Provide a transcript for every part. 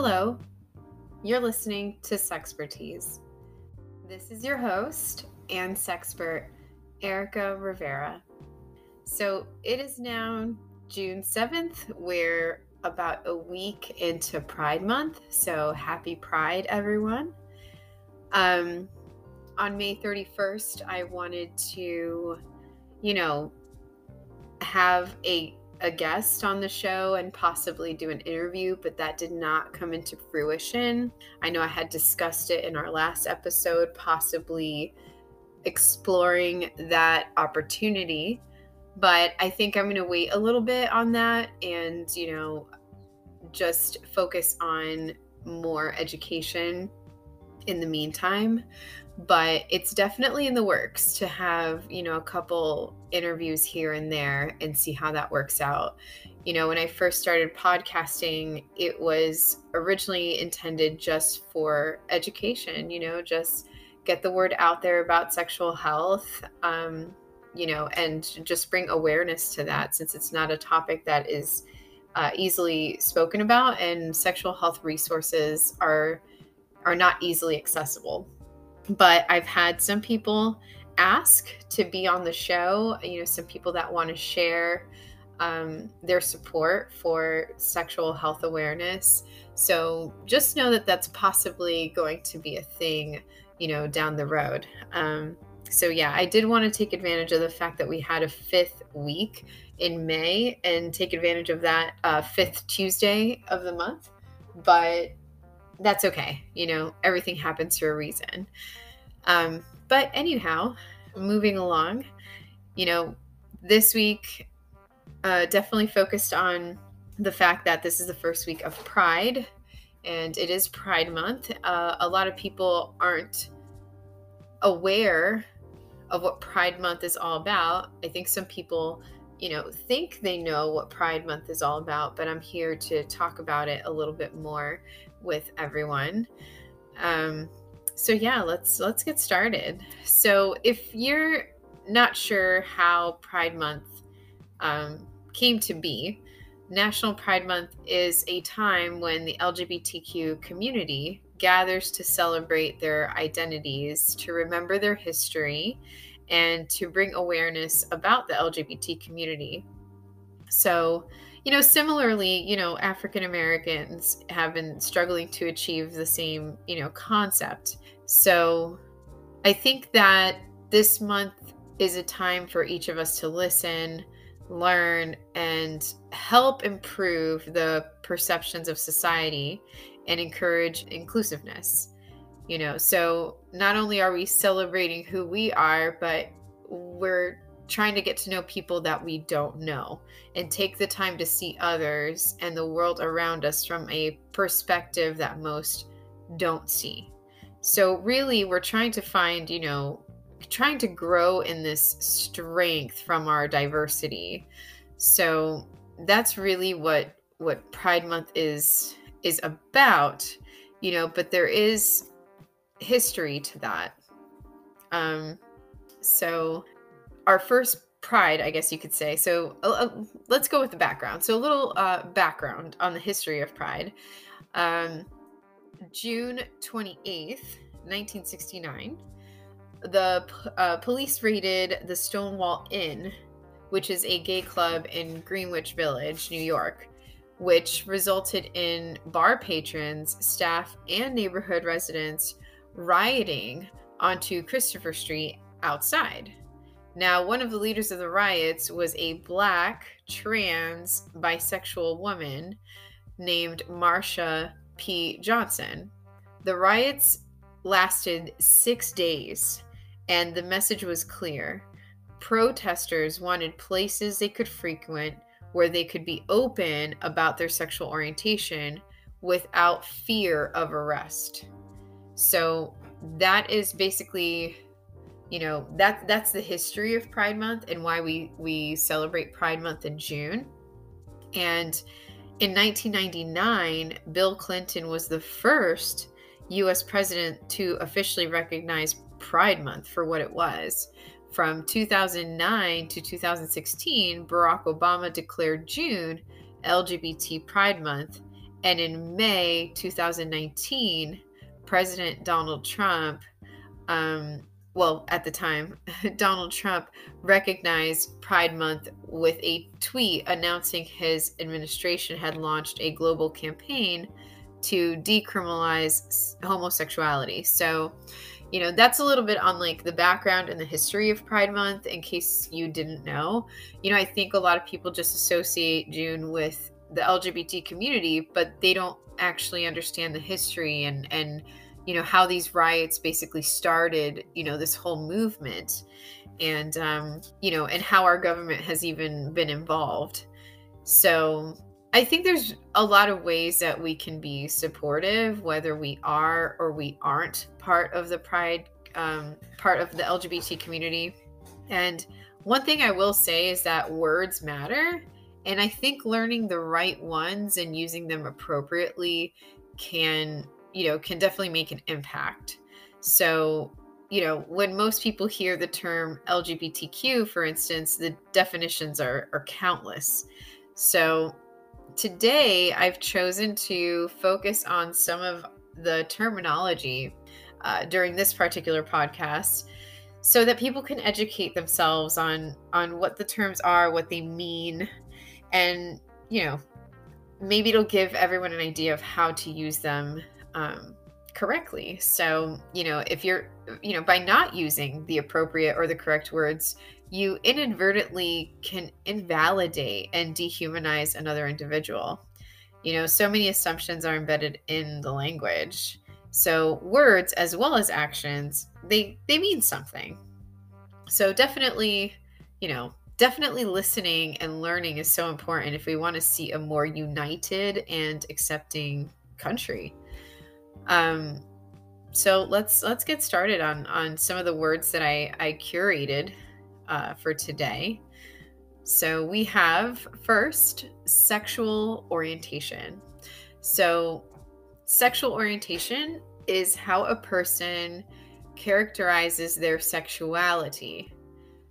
Hello, you're listening to Sexpertease. This is your host and sexpert, Erica Rivera. So it is now June 7th. We're about a week into Pride Month. So happy Pride, everyone. Um, on May 31st, I wanted to, you know, have a a guest on the show and possibly do an interview, but that did not come into fruition. I know I had discussed it in our last episode, possibly exploring that opportunity, but I think I'm going to wait a little bit on that and, you know, just focus on more education in the meantime but it's definitely in the works to have you know a couple interviews here and there and see how that works out. You know when i first started podcasting it was originally intended just for education you know just get the word out there about sexual health um, you know and just bring awareness to that since it's not a topic that is uh, easily spoken about and sexual health resources are are not easily accessible but I've had some people ask to be on the show, you know, some people that want to share um, their support for sexual health awareness. So just know that that's possibly going to be a thing, you know, down the road. Um, so yeah, I did want to take advantage of the fact that we had a fifth week in May and take advantage of that uh, fifth Tuesday of the month. But that's okay. You know, everything happens for a reason. Um, but anyhow, moving along, you know, this week uh, definitely focused on the fact that this is the first week of Pride and it is Pride Month. Uh, a lot of people aren't aware of what Pride Month is all about. I think some people, you know, think they know what Pride Month is all about, but I'm here to talk about it a little bit more with everyone. Um, so yeah, let's let's get started. So if you're not sure how Pride Month um, came to be, National Pride Month is a time when the LGBTQ community gathers to celebrate their identities, to remember their history, and to bring awareness about the LGBT community. So, you know, similarly, you know, African Americans have been struggling to achieve the same, you know, concept. So I think that this month is a time for each of us to listen, learn, and help improve the perceptions of society and encourage inclusiveness. You know, so not only are we celebrating who we are, but we're trying to get to know people that we don't know and take the time to see others and the world around us from a perspective that most don't see. So, really, we're trying to find, you know, trying to grow in this strength from our diversity. So, that's really what what Pride Month is is about, you know, but there is history to that. Um so our first pride, I guess you could say. So uh, uh, let's go with the background. So a little uh, background on the history of Pride. Um, June 28th, 1969, the uh, police raided the Stonewall Inn, which is a gay club in Greenwich Village, New York, which resulted in bar patrons, staff, and neighborhood residents rioting onto Christopher Street outside. Now, one of the leaders of the riots was a black, trans, bisexual woman named Marsha P. Johnson. The riots lasted six days, and the message was clear. Protesters wanted places they could frequent where they could be open about their sexual orientation without fear of arrest. So that is basically you know that that's the history of pride month and why we we celebrate pride month in june. And in 1999 bill clinton was the first us president to officially recognize pride month for what it was. From 2009 to 2016 barack obama declared june lgbt pride month. And in May 2019, President Donald Trump, um, well, at the time, Donald Trump recognized Pride Month with a tweet announcing his administration had launched a global campaign to decriminalize homosexuality. So, you know, that's a little bit on like the background and the history of Pride Month in case you didn't know. You know, I think a lot of people just associate June with the LGBT community, but they don't actually understand the history and and you know how these riots basically started, you know, this whole movement and um, you know, and how our government has even been involved. So, I think there's a lot of ways that we can be supportive, whether we are or we aren't part of the Pride, um, part of the LGBT community. And one thing I will say is that words matter. And I think learning the right ones and using them appropriately can, you know, can definitely make an impact. So, you know, when most people hear the term LGBTQ, for instance, the definitions are, are countless. So, today I've chosen to focus on some of the terminology uh, during this particular podcast so that people can educate themselves on on what the terms are what they mean and you know maybe it'll give everyone an idea of how to use them um, correctly so you know if you're you know by not using the appropriate or the correct words you inadvertently can invalidate and dehumanize another individual. You know, so many assumptions are embedded in the language. So words as well as actions, they they mean something. So definitely, you know, definitely listening and learning is so important if we want to see a more united and accepting country. Um so let's let's get started on on some of the words that I I curated uh, for today. So we have first sexual orientation. So, sexual orientation is how a person characterizes their sexuality.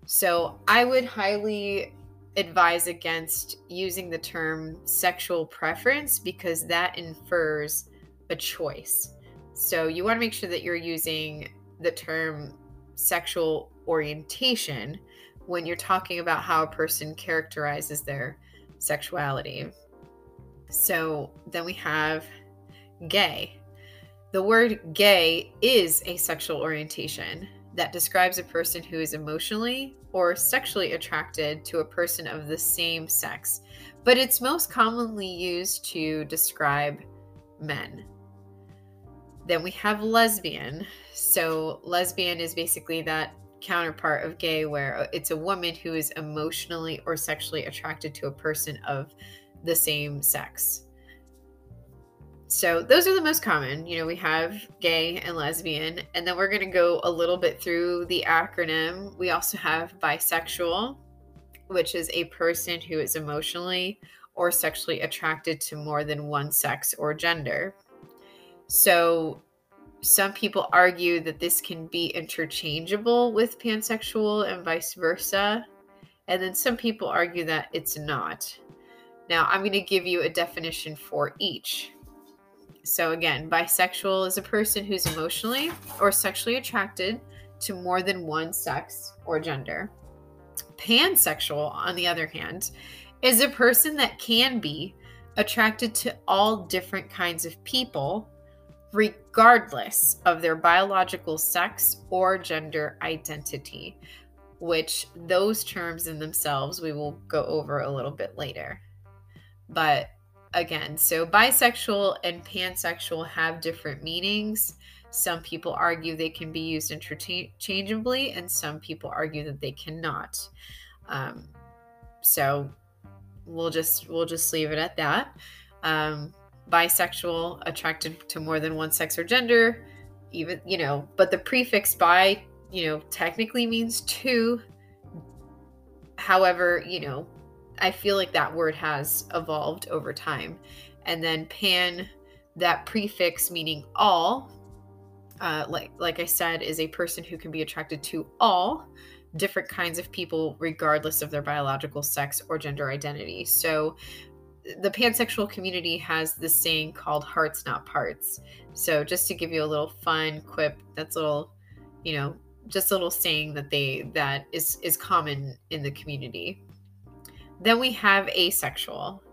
So, I would highly advise against using the term sexual preference because that infers a choice. So, you want to make sure that you're using the term sexual orientation when you're talking about how a person characterizes their sexuality. So then we have gay. The word gay is a sexual orientation that describes a person who is emotionally or sexually attracted to a person of the same sex, but it's most commonly used to describe men. Then we have lesbian. So, lesbian is basically that counterpart of gay where uh, it's a woman who is emotionally or sexually attracted to a person of the same sex. So those are the most common. You know, we have gay and lesbian, and then we're going to go a little bit through the acronym. We also have bisexual, which is a person who is emotionally or sexually attracted to more than one sex or gender. So some people argue that this can be interchangeable with pansexual and vice versa. And then some people argue that it's not. Now, I'm going to give you a definition for each. So, again, bisexual is a person who's emotionally or sexually attracted to more than one sex or gender. Pansexual, on the other hand, is a person that can be attracted to all different kinds of people regardless of their biological sex or gender identity, which those terms in themselves we will go over a little bit later. But again, so bisexual and pansexual have different meanings. Some people argue they can be used interchangeably, and some people argue that they cannot. Um, so we'll just we'll just leave it at that. Um, bisexual, attracted to more than one sex or gender, even, you know, but the prefix bi, you know, technically means two. However, you know, I feel like that word has evolved over time. And then pan, that prefix meaning all, uh, like like I said, is a person who can be attracted to all different kinds of people, regardless of their biological sex or gender identity. So the pansexual community has this saying called hearts not parts. So just to give you a little fun quip that's a little you know just a little saying that they that is is common in the community. Then we have asexual.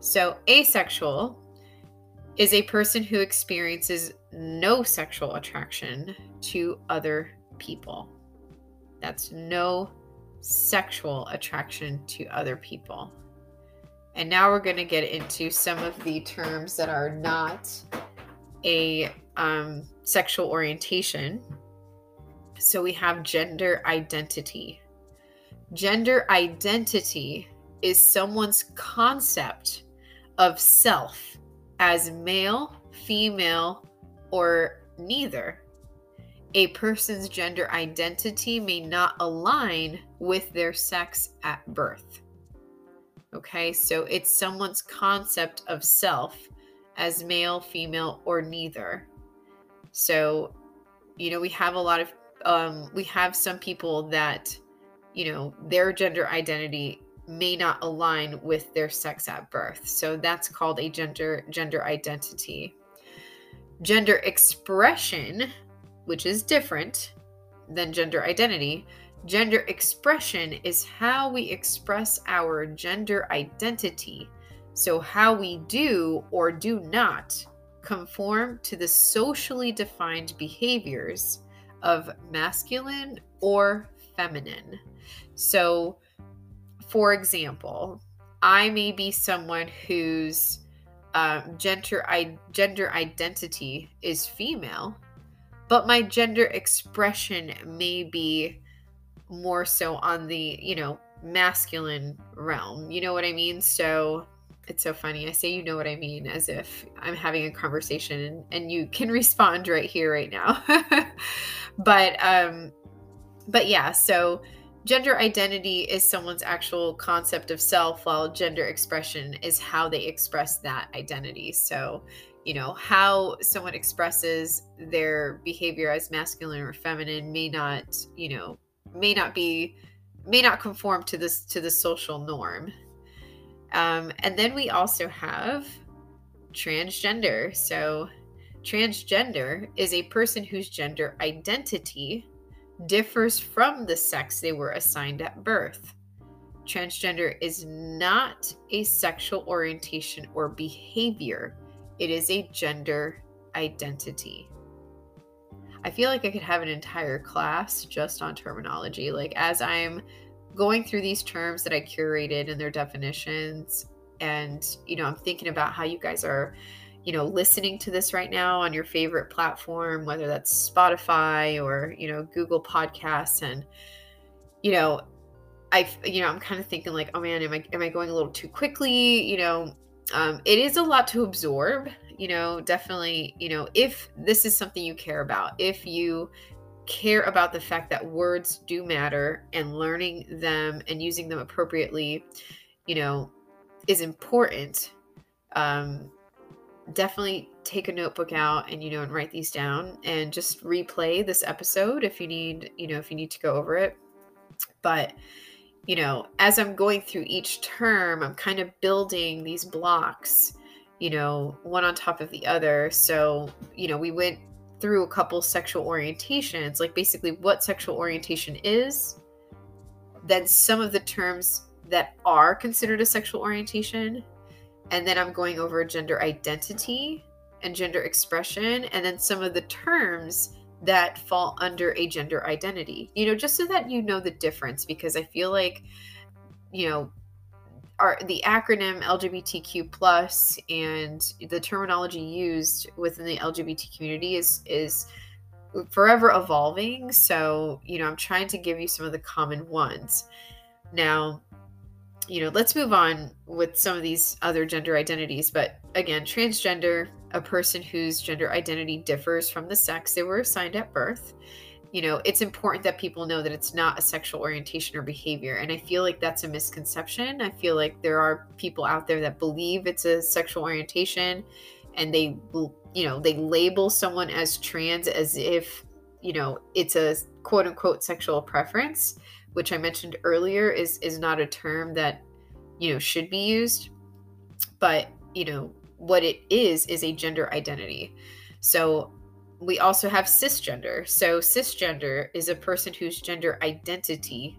So asexual is a person who experiences no sexual attraction to other people. That's no sexual attraction to other people and now we're going to get into some of the terms that are not a um, sexual orientation. So we have gender identity. Gender identity is someone's concept of self as male, female, or neither. A person's gender identity may not align with their sex at birth. Okay, so it's someone's concept of self as male, female, or neither. So, you know, we have a lot of, um, we have some people that, you know, their gender identity may not align with their sex at birth. So that's called a gender gender identity. Gender expression, which is different than gender identity, Gender expression is how we express our gender identity. So, how we do or do not conform to the socially defined behaviors of masculine or feminine. So, for example, I may be someone whose um, gender I- gender identity is female, but my gender expression may be more so on the, you know, masculine realm. You know what I mean? So it's so funny. I say you know what I mean as if I'm having a conversation and, and you can respond right here, right now. but um but yeah, so gender identity is someone's actual concept of self, while gender expression is how they express that identity. So, you know, how someone expresses their behavior as masculine or feminine may not, you know, may not be may not conform to this to the social norm. Um, and then we also have transgender. So transgender is a person whose gender identity differs from the sex they were assigned at birth. Transgender is not a sexual orientation or behavior. It is a gender identity I feel like I could have an entire class just on terminology. Like, as I'm going through these terms that I curated and their definitions, and, you know, I'm thinking about how you guys are, you know, listening to this right now on your favorite platform, whether that's Spotify or, you know, Google Podcasts. And, you know, I, you know, I'm kind of thinking like, oh man, am I, am I going a little too quickly? You know, um, it is a lot to absorb you know, definitely, you know, if this is something you care about, if you care about the fact that words do matter and learning them and using them appropriately, you know, is important. Um, definitely take a notebook out and you know and write these down and just replay this episode if you need you know if you need to go over it but you know as i'm going through each term i'm kind of building these blocks you know, one on top of the other. So, you know, we went through a couple sexual orientations, like basically what sexual orientation is, then some of the terms that are considered a sexual orientation, and then I'm going over gender identity and gender expression, and then some of the terms that fall under a gender identity, you know, just so that you know the difference, because I feel like, you know, are the acronym LGBTQ plus and the terminology used within the LGBT community is is forever evolving. So, you know, I'm trying to give you some of the common ones. Now, you know, let's move on with some of these other gender identities. But again, transgender, a person whose gender identity differs from the sex they were assigned at birth you know, it's important that people know that it's not a sexual orientation or behavior. And I feel like that's a misconception. I feel like there are people out there that believe it's a sexual orientation and they, you know, they label someone as trans as if, you know, it's a quote unquote sexual preference, which I mentioned earlier is is not a term that, you know, should be used. but you know what it is is a gender identity so we also have cisgender so cisgender is a person whose gender identity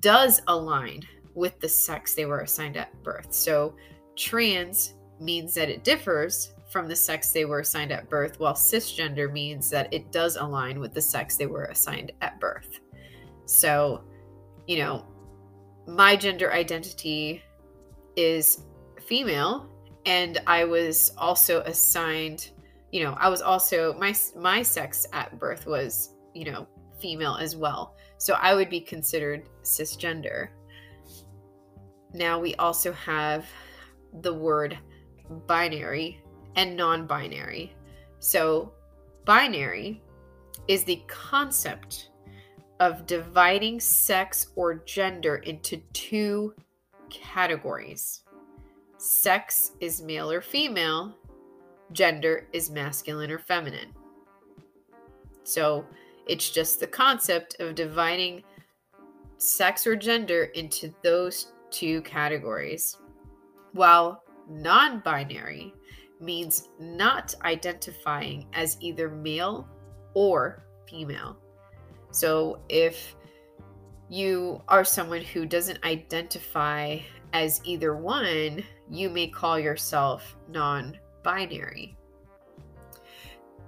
does align with the sex they were assigned at birth so trans means that it differs from the sex they were assigned at birth, while cisgender means that it does align with the sex they were assigned at birth. So, you know, my gender identity is female, and I was also assigned, you know, I was also my my sex at birth was, you know, female as well. So I would be considered cisgender. Now we also have the word binary and non binary. So, binary is the concept of dividing sex or gender into two categories sex is male or female, gender is masculine or feminine. So, it's just the concept of dividing sex or gender into those two categories. While non binary means not identifying as either male or female. So if you are someone who doesn't identify as either one, you may call yourself non binary.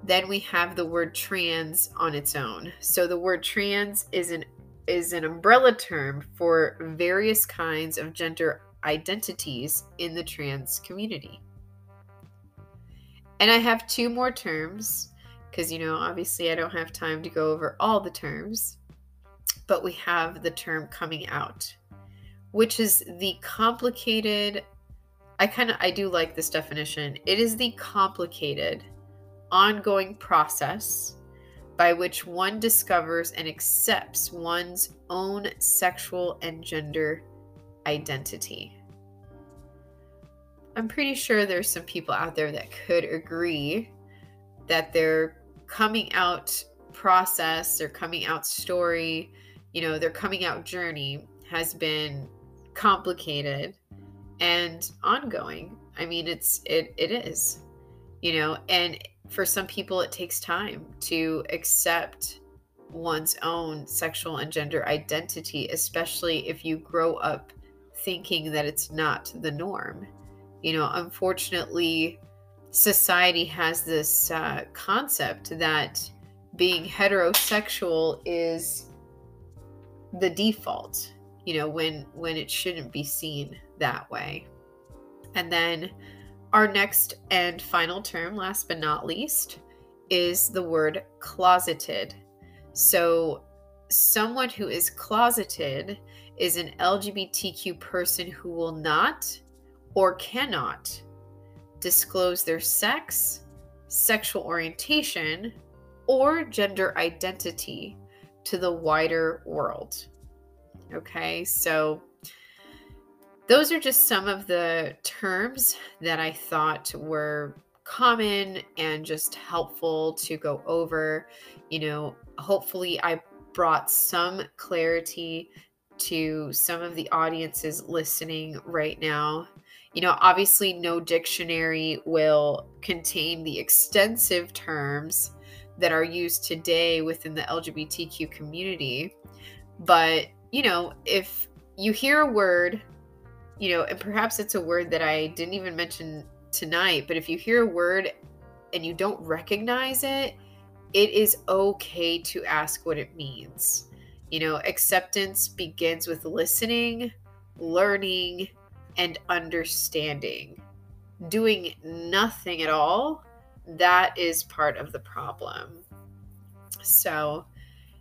Then we have the word trans on its own. So the word trans is an is an umbrella term for various kinds of gender identities in the trans community. And I have two more terms because, you know, obviously I don't have time to go over all the terms, but we have the term coming out, which is the complicated. I kind of I do like this definition. It is the complicated ongoing process by which one discovers and accepts one's own sexual and gender identity. I'm pretty sure there's some people out there that could agree that their coming out process, their coming out story, you know, their coming out journey has been complicated and ongoing. I mean, it's it it is. You know, and for some people it takes time to accept one's own sexual and gender identity, especially if you grow up thinking that it's not the norm you know, unfortunately, society has this uh, concept that being heterosexual is the default you know when when it shouldn't be seen that way and then our next and final term last but not least is the word closeted so someone who is closeted is an lgbtq person who will not or cannot disclose their sex, sexual orientation, or gender identity to the wider world. Okay, so those are just some of the terms that I thought were common and just helpful to go over. You know, hopefully, I brought some clarity to some of the audiences listening right now you know, obviously, no dictionary will contain the extensive terms that are used today within the LGBTQ community. But, you know, if you hear a word, you know, and perhaps it's a word that I didn't even mention tonight, but if you hear a word and you don't recognize it, it is okay to ask what it means. You know, acceptance begins with listening, learning, and understanding. Doing nothing at all, that is part of the problem. So,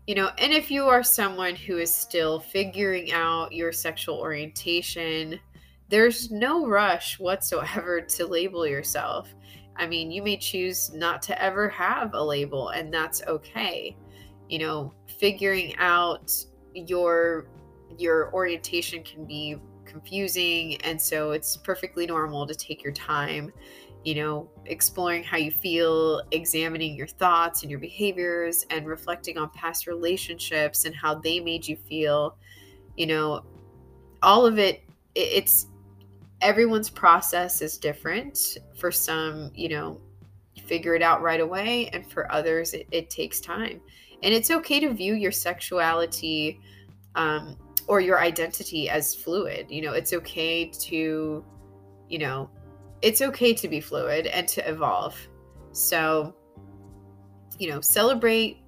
you know, and if you are someone who is still figuring out your sexual orientation, there's no rush whatsoever to label yourself. I mean, you may choose not to ever have a label, and that's okay. You know, figuring out your your orientation can be confusing. And so it's perfectly normal to take your time, you know, exploring how you feel, examining your thoughts and your behaviors, and reflecting on past relationships and how they made you feel. You know, all of it, it's everyone's process is different. For some, you know, figure it out right away, and for others, it, it takes time. And it's okay to view your sexuality um, or your identity as fluid. You know, it's okay to, you know, it's okay to be fluid and to evolve. So, you know, celebrate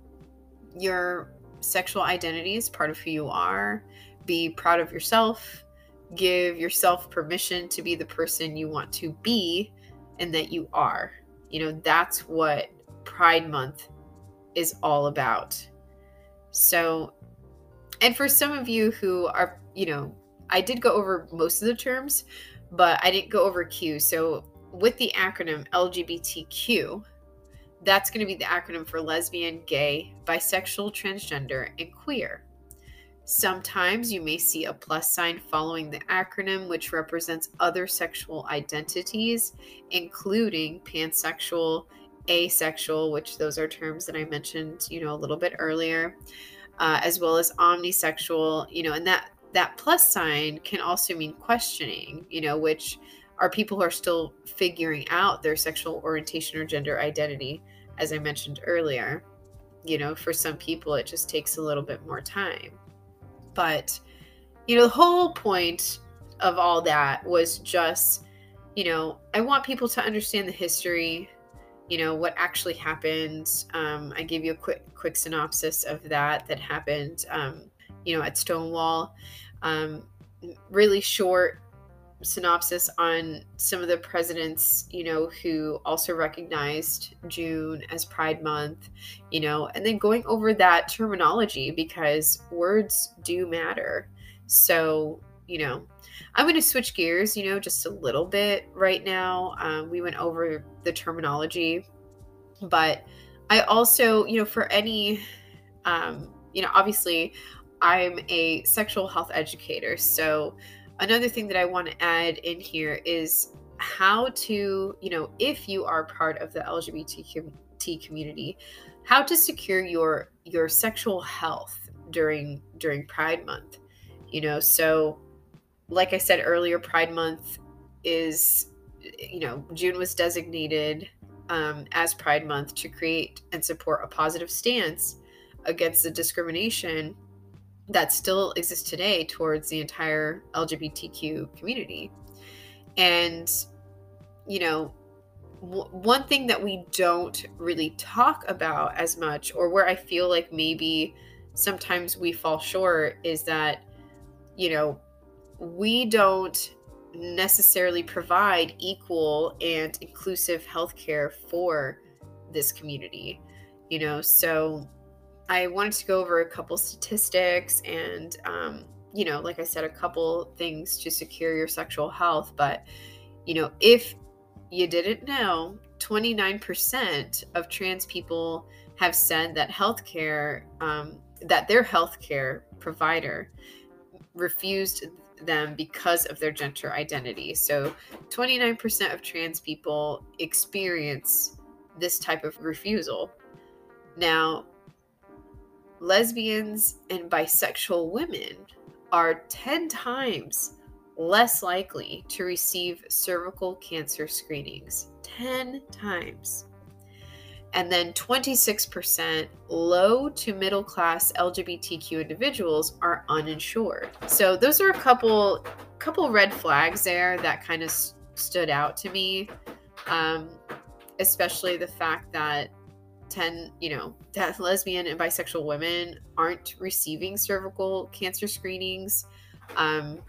your sexual identity as part of who you are. Be proud of yourself. Give yourself permission to be the person you want to be and that you are. You know, that's what Pride Month is all about. So, and for some of you who are, you know, I did go over most of the terms, but I didn't go over Q. So, with the acronym LGBTQ, that's going to be the acronym for lesbian, gay, bisexual, transgender, and queer. Sometimes you may see a plus sign following the acronym, which represents other sexual identities, including pansexual, asexual, which those are terms that I mentioned, you know, a little bit earlier, uh, as well as omnisexual, you know, and that that plus sign can also mean questioning, you know, which are people who are still figuring out their sexual orientation or gender identity, as I mentioned earlier. You know, for some people, it just takes a little bit more time. But, you know, the whole point of all that was just, you know, I want people to understand the history, you know, what actually happened. Um, I gave you a quick, quick synopsis of that that happened, um, you know, at Stonewall. Um, really short synopsis on some of the presidents, you know, who also recognized June as Pride Month, you know, and then going over that terminology because words do matter. So, you know, I'm going to switch gears, you know, just a little bit right now. Um, we went over the terminology, but I also, you know, for any, um, you know, obviously I'm a sexual health educator. So, another thing that I want to add in here is how to, you know, if you are part of the LGBTQ community, how to secure your your sexual health during during Pride Month. You know, so like I said earlier, Pride Month is, you know, June was designated um, as Pride Month to create and support a positive stance against the discrimination that still exists today towards the entire LGBTQ community. And, you know, w- one thing that we don't really talk about as much, or where I feel like maybe sometimes we fall short, is that, you know, we don't necessarily provide equal and inclusive healthcare for this community. You know, so I wanted to go over a couple statistics and, um, you know, like I said, a couple things to secure your sexual health. But, you know, if you didn't know, 29% of trans people have said that healthcare, um, that their healthcare provider refused them because of their gender identity. So 29% of trans people experience this type of refusal. Now, lesbians and bisexual women are 10 times less likely to receive cervical cancer screenings. 10 times. And then 26% low to middle class LGBTQ individuals are uninsured. So those are a couple couple red flags there that kind of stood out to me. Um, especially the fact that 10 you know that lesbian and bisexual women aren't receiving cervical cancer screenings. Um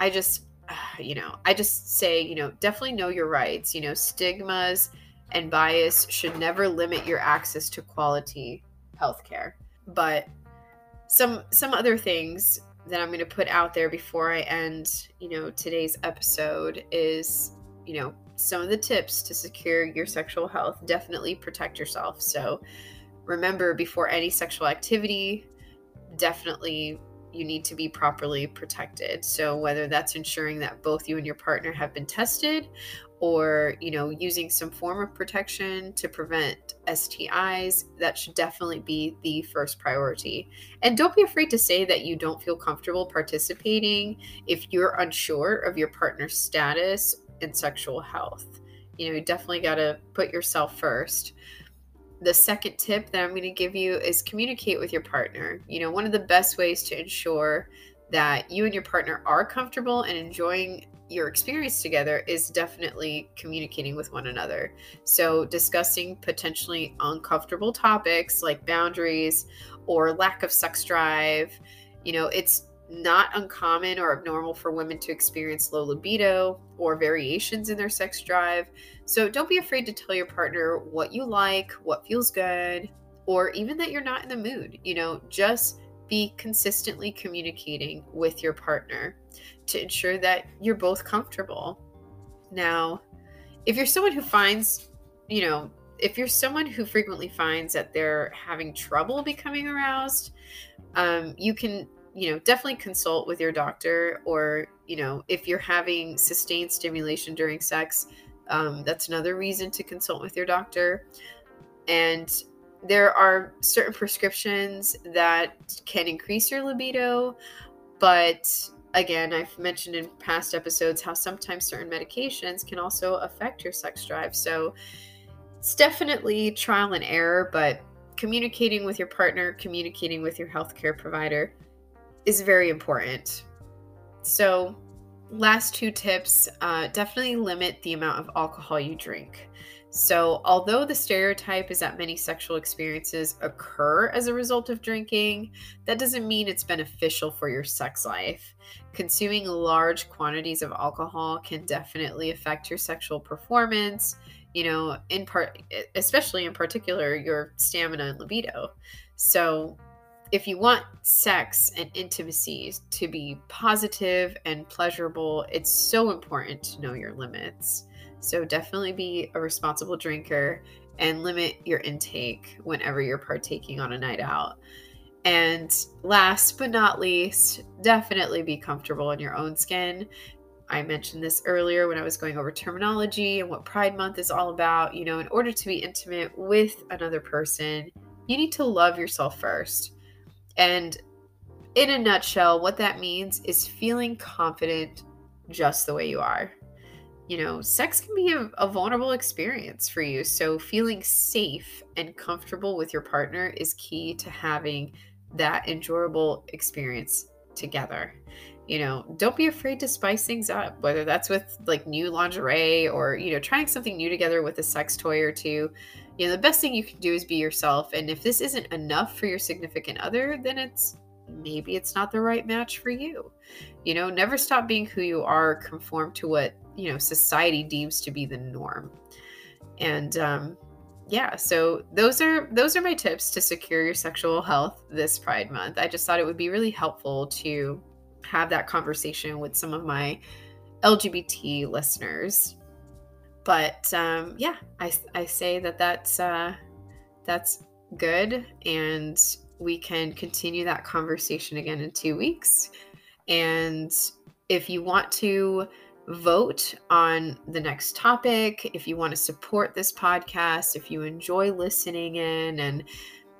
i just you know i just say you know definitely know your rights. You know stigmas and bias should never limit your access to quality healthcare. But some some other things that i'm going to put out there before i end you know today's episode is you know some of the tips to secure your sexual health. Definitely protect yourself. So remember before any sexual activity, definitely you need to be properly protected. So whether that's ensuring that both you and your partner have been tested or, you know, using some form of protection to prevent STIs, that should definitely be the first priority. And don't be afraid to say that you don't feel comfortable participating if you're unsure of your partner's status and sexual health. You know, you definitely got to put yourself first the second tip that I'm going to give you is communicate with your partner. You know, one of the best ways to ensure that you and your partner are comfortable and enjoying your experience together is definitely communicating with one another. So, discussing potentially uncomfortable topics like boundaries or lack of sex drive. You know, it's not uncommon or abnormal for women to experience low libido or variations in their sex drive. So don't be afraid to tell your partner what you like, what feels good, or even that you're not in the mood. You know, just be consistently communicating with your partner to ensure that you're both comfortable. Now, if you're someone who finds, you know, if you're someone who frequently finds that they're having trouble becoming aroused, um, you can you know, definitely consult with your doctor or, you know, if you're having sustained stimulation during sex, um, that's another reason to consult with your doctor. And there are certain prescriptions that can increase your libido, but again, I've mentioned in past episodes how sometimes certain medications can also affect your sex drive. So it's definitely trial and error, but communicating with your partner, communicating with your healthcare provider is very important. So, last two tips uh, definitely limit the amount of alcohol you drink. So, although the stereotype is that many sexual experiences occur as a result of drinking, that doesn't mean it's beneficial for your sex life. Consuming large quantities of alcohol can definitely affect your sexual performance, you know, in part, especially in particular, your stamina and libido. So, if you want sex and intimacy to be positive and pleasurable, it's so important to know your limits. So definitely be a responsible drinker and limit your intake whenever you're partaking on a night out. And last but not least, definitely be comfortable in your own skin. I mentioned this earlier when I was going over terminology and what Pride Month is all about. You know, in order to be intimate with another person, you need to love yourself first. And in a nutshell, what that means is feeling confident just the way you are. You know, sex can be a, a, vulnerable experience for you. So, feeling safe and comfortable with your partner is key to having that enjoyable experience together. You know, don't be afraid to spice things up, whether that's with like new lingerie or, you know, trying something new together with a sex toy or two you know the best thing you can do is be yourself and if this isn't enough for your significant other then it's maybe it's not the right match for you. You know never stop being who you are conform to what you know society deems to be the norm. And um yeah so those are those are my tips to secure your sexual health this pride month. I just thought it would be really helpful to have that conversation with some of my lgbt listeners but um, yeah, I, I say that that's uh, that's good, and we can continue that conversation again in two weeks. And if you want to vote on the next topic, if you want to support this podcast, if you enjoy listening in and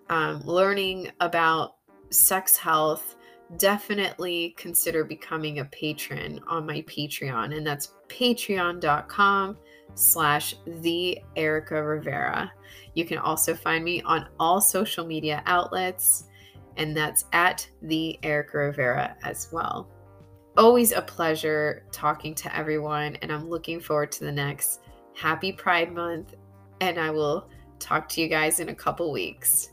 um, learning about sex health, definitely consider becoming a patron on my Patreon. And that's patreon.com slash the Erica Rivera. You can also find me on all social media outlets, and that's at the Erica Rivera as well. Always a pleasure talking to everyone, and I'm looking forward to the next Happy Pride Month, and I will talk to you guys in a couple weeks.